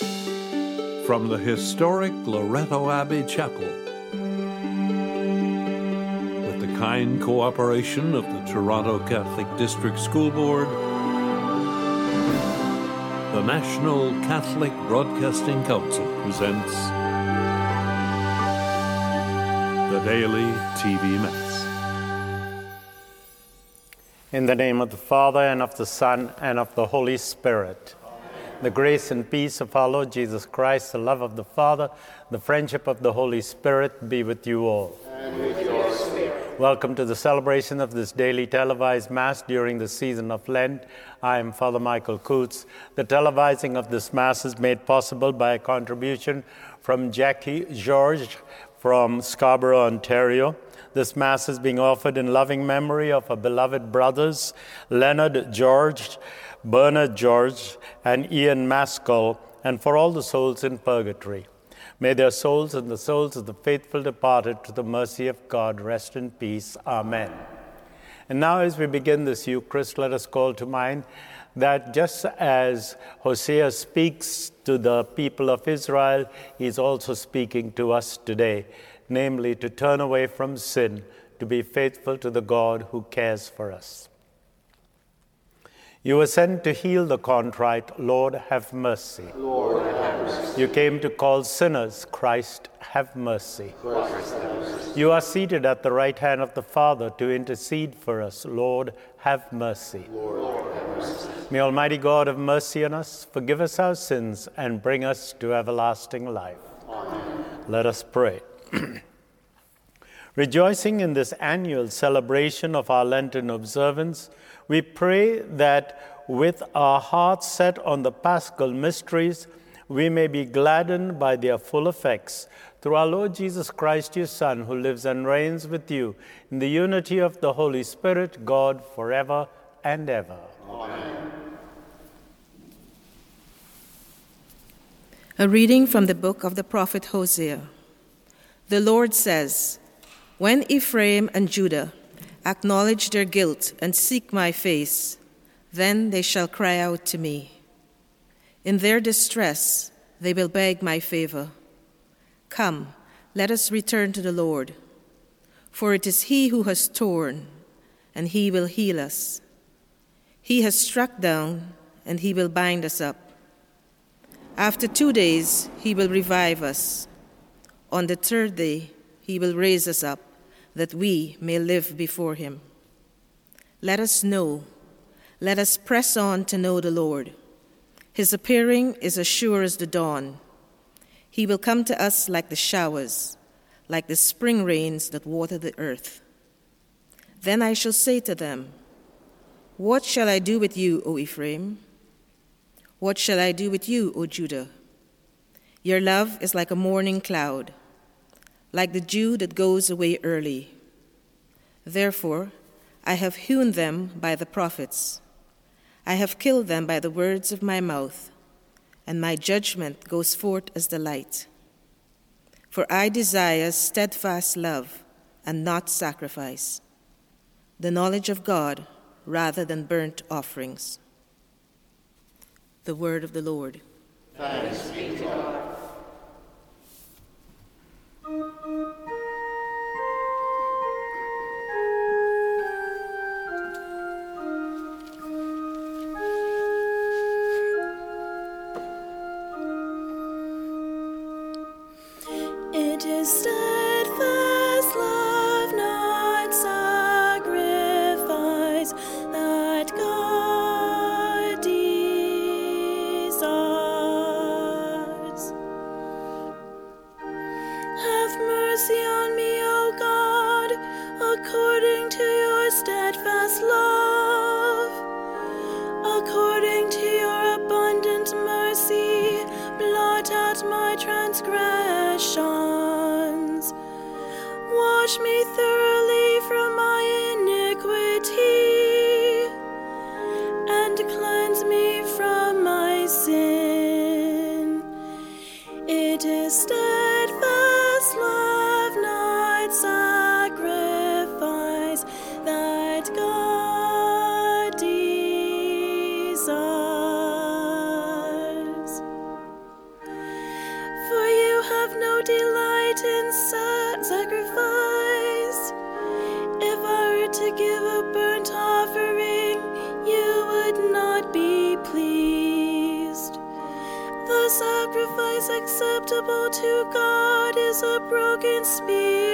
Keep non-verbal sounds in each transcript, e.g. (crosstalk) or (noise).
From the historic Loretto Abbey Chapel, with the kind cooperation of the Toronto Catholic District School Board, the National Catholic Broadcasting Council presents the Daily TV Mass. In the name of the Father, and of the Son, and of the Holy Spirit. The grace and peace of our Lord Jesus Christ, the love of the Father, the friendship of the Holy Spirit be with you all. And with your spirit. Welcome to the celebration of this daily televised Mass during the season of Lent. I am Father Michael Coutts. The televising of this Mass is made possible by a contribution from Jackie George from Scarborough, Ontario. This Mass is being offered in loving memory of our beloved brothers, Leonard George, Bernard George, and Ian Maskell, and for all the souls in purgatory. May their souls and the souls of the faithful departed to the mercy of God rest in peace. Amen. And now, as we begin this Eucharist, let us call to mind that just as Hosea speaks to the people of Israel, he is also speaking to us today, namely to turn away from sin, to be faithful to the God who cares for us. You were sent to heal the contrite. Lord, have mercy. Lord, have mercy. You came to call sinners. Christ, have mercy. Christ, have mercy. You are seated at the right hand of the Father to intercede for us. Lord, have mercy. Lord, have mercy. May Almighty God have mercy on us, forgive us our sins, and bring us to everlasting life. Amen. Let us pray. Rejoicing in this annual celebration of our Lenten observance, we pray that with our hearts set on the paschal mysteries, we may be gladdened by their full effects through our Lord Jesus Christ, your Son, who lives and reigns with you in the unity of the Holy Spirit, God, forever and ever. Amen. A reading from the book of the prophet Hosea. The Lord says, When Ephraim and Judah acknowledge their guilt and seek my face, then they shall cry out to me. In their distress, they will beg my favor. Come, let us return to the Lord, for it is He who has torn, and He will heal us. He has struck down, and He will bind us up. After two days, He will revive us. On the third day, He will raise us up, that we may live before Him. Let us know, let us press on to know the Lord. His appearing is as sure as the dawn. He will come to us like the showers, like the spring rains that water the earth. Then I shall say to them, What shall I do with you, O Ephraim? What shall I do with you, O Judah? Your love is like a morning cloud, like the dew that goes away early. Therefore, I have hewn them by the prophets. I have killed them by the words of my mouth, and my judgment goes forth as the light. For I desire steadfast love and not sacrifice, the knowledge of God rather than burnt offerings. The word of the Lord. Thanks be At my transgressions. Wash me thoroughly from my acceptable to God is a broken spirit,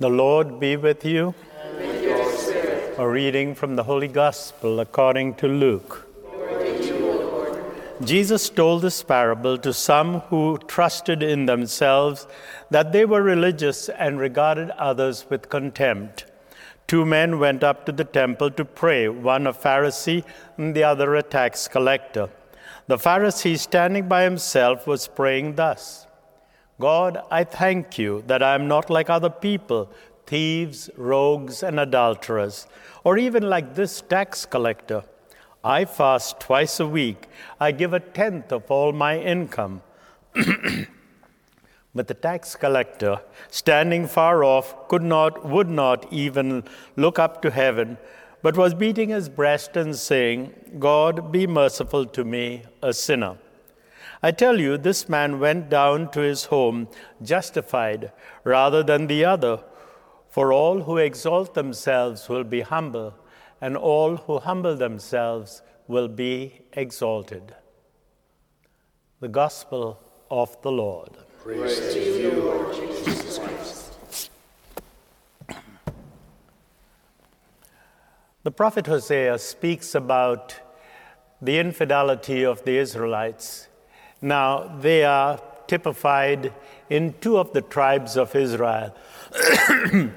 The Lord be with you. A reading from the Holy Gospel according to Luke. Jesus told this parable to some who trusted in themselves that they were religious and regarded others with contempt. Two men went up to the temple to pray, one a Pharisee and the other a tax collector. The Pharisee, standing by himself, was praying thus. God, I thank you that I am not like other people, thieves, rogues, and adulterers, or even like this tax collector. I fast twice a week. I give a tenth of all my income. (clears throat) But the tax collector, standing far off, could not, would not even look up to heaven, but was beating his breast and saying, God, be merciful to me, a sinner. I tell you, this man went down to his home justified rather than the other. For all who exalt themselves will be humble, and all who humble themselves will be exalted. The Gospel of the Lord. The prophet Hosea speaks about the infidelity of the Israelites. Now, they are typified in two of the tribes of Israel (coughs)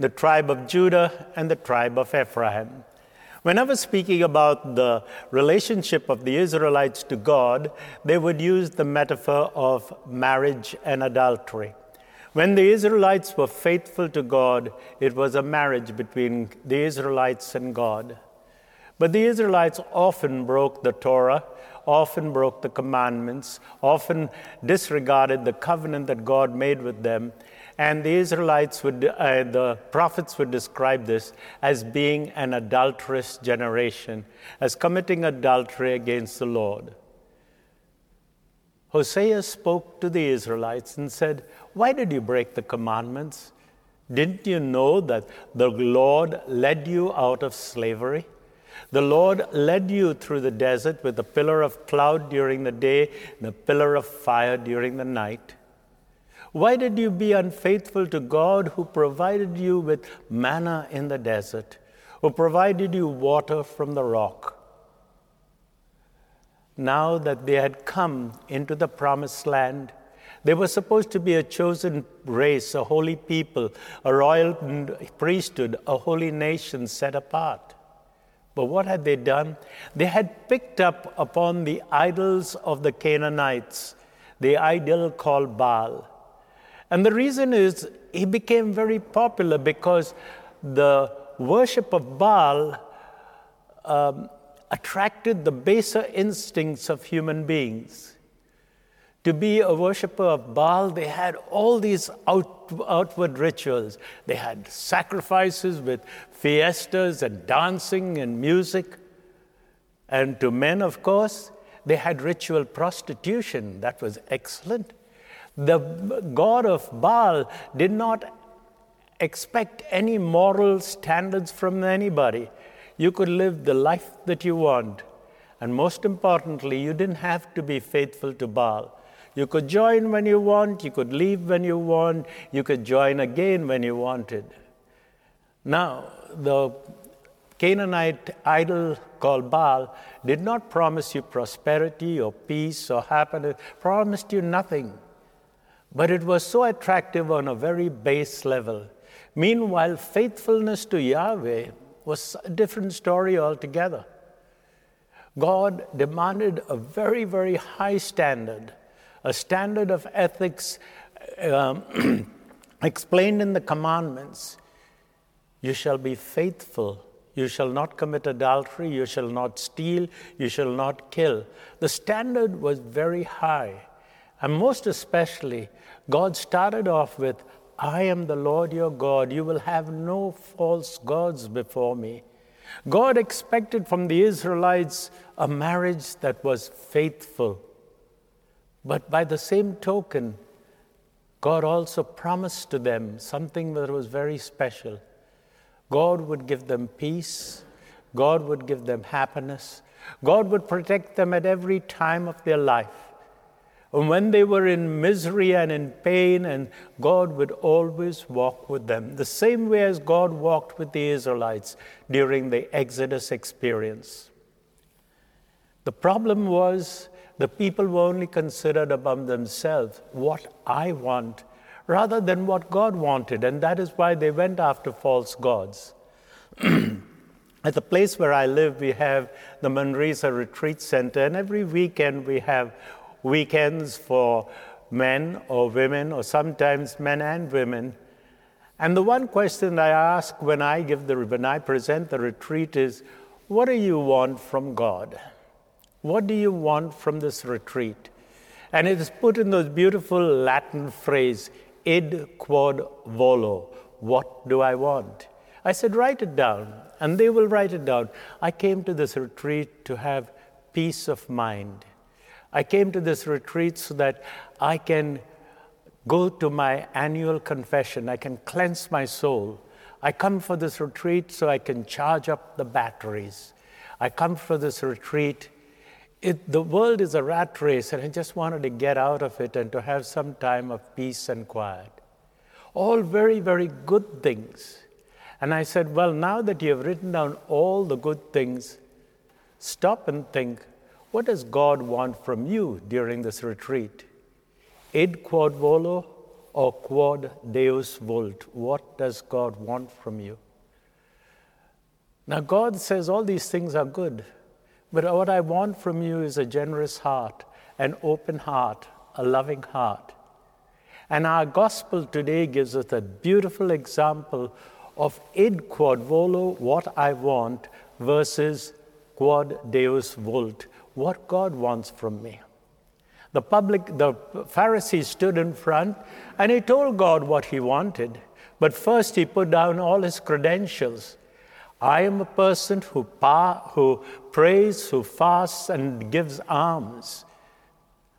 the tribe of Judah and the tribe of Ephraim. Whenever speaking about the relationship of the Israelites to God, they would use the metaphor of marriage and adultery. When the Israelites were faithful to God, it was a marriage between the Israelites and God. But the Israelites often broke the Torah, often broke the commandments, often disregarded the covenant that God made with them. And the Israelites would, uh, the prophets would describe this as being an adulterous generation, as committing adultery against the Lord. Hosea spoke to the Israelites and said, Why did you break the commandments? Didn't you know that the Lord led you out of slavery? The Lord led you through the desert with a pillar of cloud during the day and a pillar of fire during the night. Why did you be unfaithful to God who provided you with manna in the desert, who provided you water from the rock? Now that they had come into the promised land, they were supposed to be a chosen race, a holy people, a royal priesthood, a holy nation set apart. But what had they done? They had picked up upon the idols of the Canaanites, the idol called Baal. And the reason is he became very popular because the worship of Baal um, attracted the baser instincts of human beings. To be a worshiper of Baal, they had all these out, outward rituals. They had sacrifices with fiestas and dancing and music. And to men, of course, they had ritual prostitution. That was excellent. The god of Baal did not expect any moral standards from anybody. You could live the life that you want. And most importantly, you didn't have to be faithful to Baal. You could join when you want, you could leave when you want, you could join again when you wanted. Now, the Canaanite idol called Baal did not promise you prosperity or peace or happiness, promised you nothing. But it was so attractive on a very base level. Meanwhile, faithfulness to Yahweh was a different story altogether. God demanded a very, very high standard a standard of ethics um, (clears throat) explained in the commandments. You shall be faithful. You shall not commit adultery. You shall not steal. You shall not kill. The standard was very high. And most especially, God started off with, I am the Lord your God. You will have no false gods before me. God expected from the Israelites a marriage that was faithful. But by the same token, God also promised to them something that was very special. God would give them peace, God would give them happiness, God would protect them at every time of their life. And when they were in misery and in pain, and God would always walk with them, the same way as God walked with the Israelites during the Exodus experience. The problem was the people were only considered above themselves what I want rather than what God wanted, and that is why they went after false gods. (clears throat) At the place where I live, we have the Manresa Retreat Center, and every weekend we have weekends for men or women, or sometimes men and women. And the one question I ask when I give the when I present the retreat is, what do you want from God? What do you want from this retreat? And it is put in those beautiful Latin phrase, id quod volo. What do I want? I said, write it down. And they will write it down. I came to this retreat to have peace of mind. I came to this retreat so that I can go to my annual confession. I can cleanse my soul. I come for this retreat so I can charge up the batteries. I come for this retreat it, the world is a rat race, and I just wanted to get out of it and to have some time of peace and quiet. All very, very good things. And I said, Well, now that you have written down all the good things, stop and think what does God want from you during this retreat? Id quod volo or quod Deus vult? What does God want from you? Now, God says all these things are good. But what I want from you is a generous heart, an open heart, a loving heart. And our gospel today gives us a beautiful example of id quod volo, what I want, versus quod Deus vult, what God wants from me. The public, the Pharisee stood in front and he told God what he wanted. But first he put down all his credentials. I am a person who, pa- who prays, who fasts, and gives alms.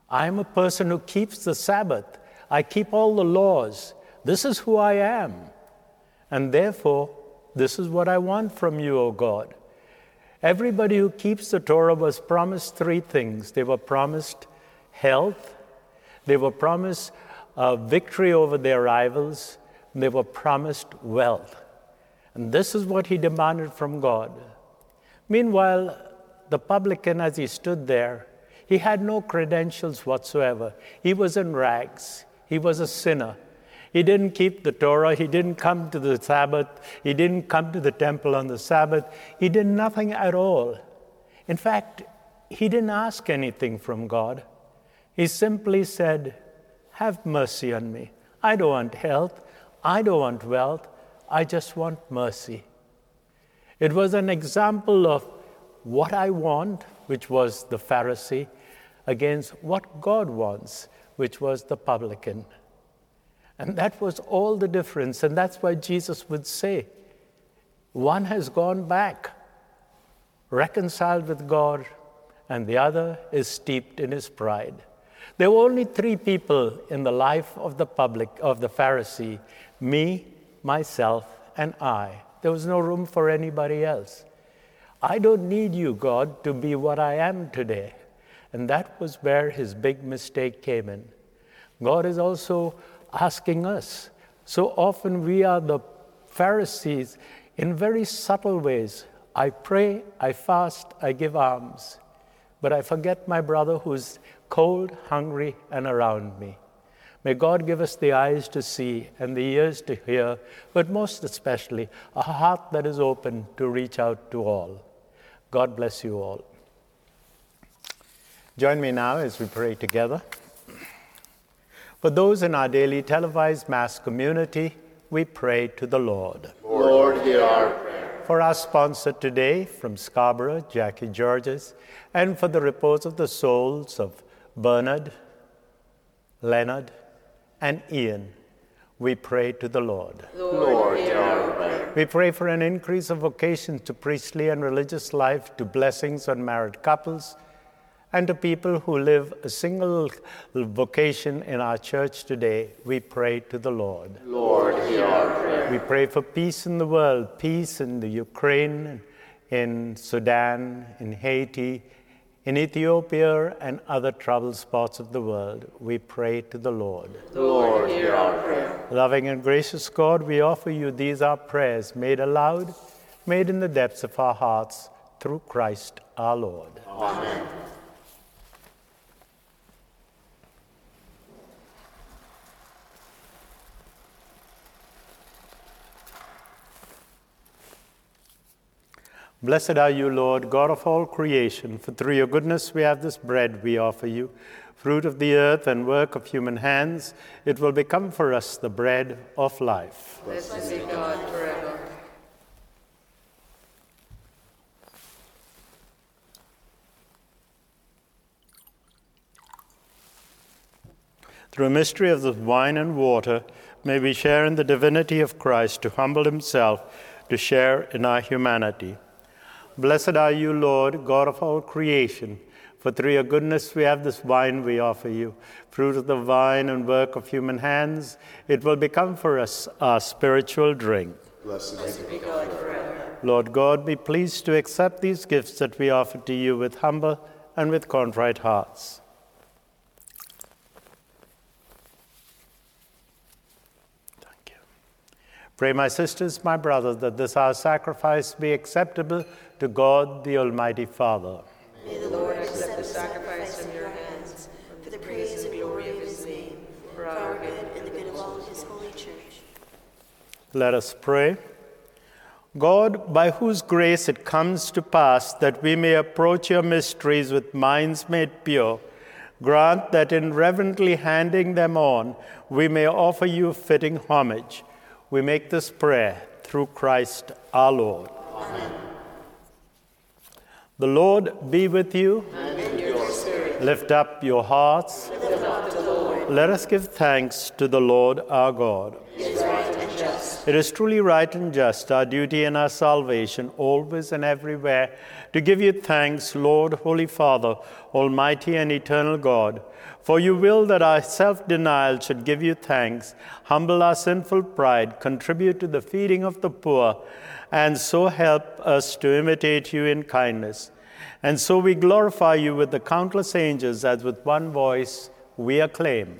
I am a person who keeps the Sabbath. I keep all the laws. This is who I am. And therefore, this is what I want from you, O God. Everybody who keeps the Torah was promised three things they were promised health, they were promised uh, victory over their rivals, they were promised wealth. And this is what he demanded from God. Meanwhile, the publican, as he stood there, he had no credentials whatsoever. He was in rags, he was a sinner. He didn't keep the Torah. He didn't come to the Sabbath. He didn't come to the temple on the Sabbath. He did nothing at all. In fact, he didn't ask anything from God. He simply said, Have mercy on me. I don't want health. I don't want wealth. I just want mercy. It was an example of what I want, which was the Pharisee, against what God wants, which was the publican. And that was all the difference. And that's why Jesus would say, one has gone back, reconciled with God, and the other is steeped in his pride. There were only three people in the life of the public, of the Pharisee me, myself, and I. There was no room for anybody else. I don't need you, God, to be what I am today. And that was where his big mistake came in. God is also asking us. So often we are the Pharisees in very subtle ways. I pray, I fast, I give alms, but I forget my brother who's cold, hungry, and around me. May God give us the eyes to see and the ears to hear, but most especially a heart that is open to reach out to all. God bless you all. Join me now as we pray together. For those in our daily televised Mass community, we pray to the Lord. Lord, hear our prayer. For our sponsor today from Scarborough, Jackie Georges, and for the repose of the souls of Bernard, Leonard, and Ian, we pray to the Lord. Lord, hear our prayer. We pray for an increase of vocations to priestly and religious life, to blessings on married couples, and to people who live a single vocation in our church today. We pray to the Lord. Lord, hear our prayer. We pray for peace in the world, peace in the Ukraine, in Sudan, in Haiti, in Ethiopia, and other troubled spots of the world. We pray to the Lord. Lord, hear our prayer. Loving and gracious God, we offer you these our prayers, made aloud, made in the depths of our hearts, through Christ our Lord. Amen. Blessed are you, Lord, God of all creation, for through your goodness we have this bread we offer you, fruit of the earth and work of human hands. It will become for us the bread of life. Blessed be God forever. Through a mystery of the wine and water, may we share in the divinity of Christ to humble himself, to share in our humanity. Blessed are you, Lord, God of all creation. For through your goodness we have this wine we offer you, fruit of the vine and work of human hands. It will become for us our spiritual drink. Blessed Be God forever. Lord God, be pleased to accept these gifts that we offer to you with humble and with contrite hearts. Thank you. Pray, my sisters, my brothers, that this our sacrifice be acceptable to God, the Almighty Father. May the Lord accept the sacrifice from your hands for the praise and glory of his name, for our good. and the good of all his holy church. Let us pray. God, by whose grace it comes to pass that we may approach your mysteries with minds made pure, grant that in reverently handing them on, we may offer you fitting homage. We make this prayer through Christ our Lord. The Lord be with you. Lift up your hearts. Let us give thanks to the Lord our God. It is truly right and just, our duty and our salvation, always and everywhere, to give you thanks, Lord, Holy Father, Almighty and eternal God. For you will that our self denial should give you thanks, humble our sinful pride, contribute to the feeding of the poor, and so help us to imitate you in kindness. And so we glorify you with the countless angels as with one voice we acclaim.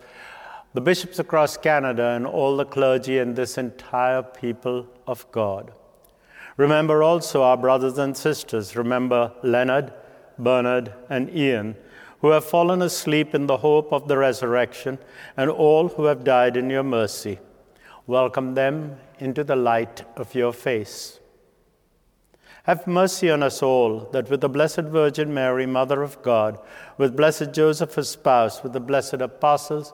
the bishops across Canada, and all the clergy and this entire people of God. Remember also our brothers and sisters. Remember Leonard, Bernard, and Ian, who have fallen asleep in the hope of the resurrection, and all who have died in your mercy. Welcome them into the light of your face. Have mercy on us all, that with the Blessed Virgin Mary, Mother of God, with blessed Joseph, her spouse, with the blessed apostles,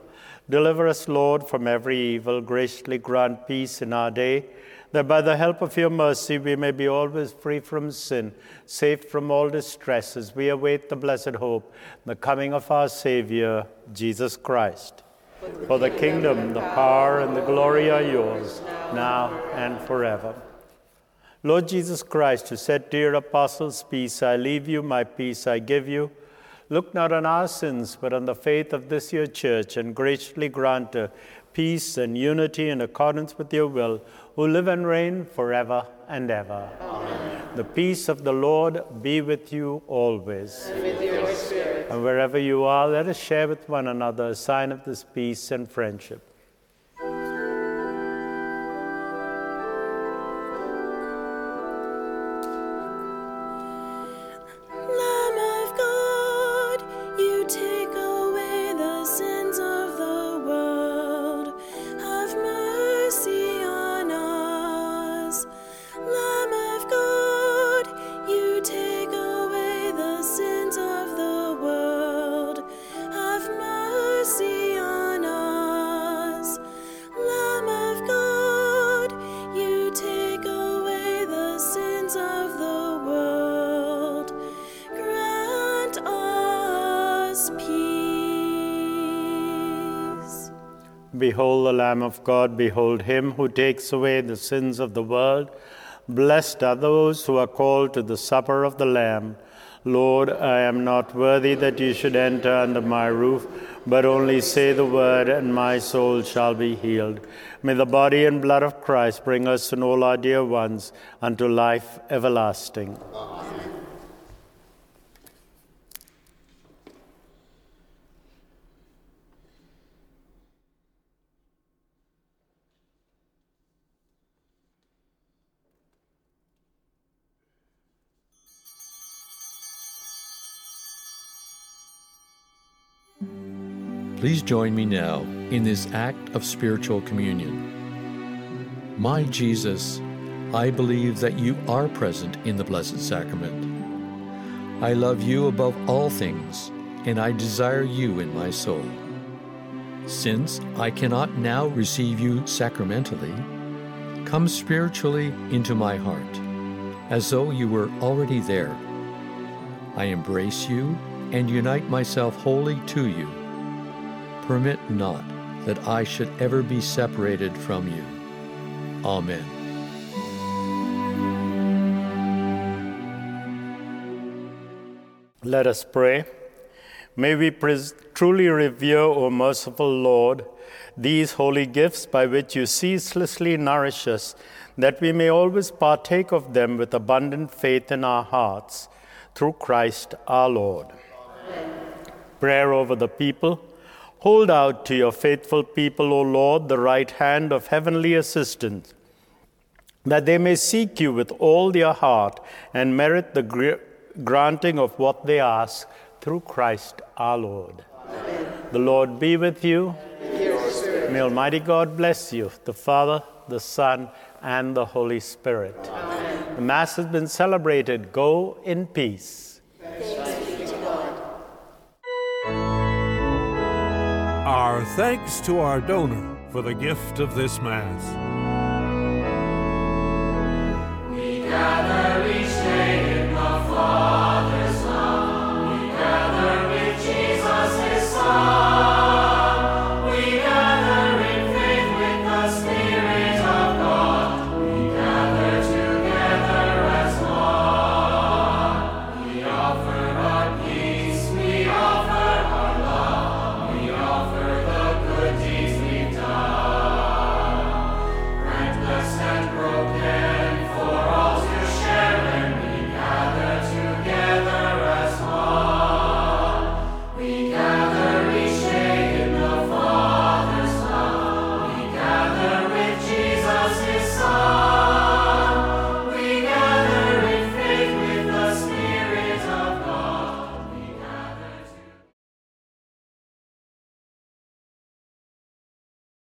Deliver us, Lord, from every evil. Graciously grant peace in our day, that by the help of your mercy we may be always free from sin, safe from all distress, as we await the blessed hope, the coming of our Savior, Jesus Christ. For the kingdom, the power, and the glory are yours, now and forever. Lord Jesus Christ, who said Dear apostles, Peace I leave you, my peace I give you, look not on our sins, but on the faith of this your church, and graciously grant her peace and unity in accordance with your will, who live and reign forever and ever. Amen. The peace of the Lord be with you always. And with your spirit. And wherever you are, let us share with one another a sign of this peace and friendship. Behold the Lamb of God, behold him who takes away the sins of the world. Blessed are those who are called to the supper of the Lamb. Lord, I am not worthy that you should enter under my roof, but only say the word, and my soul shall be healed. May the body and blood of Christ bring us and all our dear ones unto life everlasting. Please join me now in this act of spiritual communion. My Jesus, I believe that you are present in the Blessed Sacrament. I love you above all things, and I desire you in my soul. Since I cannot now receive you sacramentally, come spiritually into my heart, as though you were already there. I embrace you and unite myself wholly to you. Permit not that I should ever be separated from you. Amen. Let us pray. May we pres- truly revere, O merciful Lord, these holy gifts by which you ceaselessly nourish us, that we may always partake of them with abundant faith in our hearts, through Christ our Lord. Prayer over the people. Hold out to your faithful people, O Lord, the right hand of heavenly assistance, that they may seek you with all their heart and merit the gr- granting of what they ask through Christ our Lord. The Lord be with you. May Almighty God bless you, the Father, the Son, and the Holy Spirit. The Mass has been celebrated. Go in peace. Our thanks to our donor for the gift of this Mass.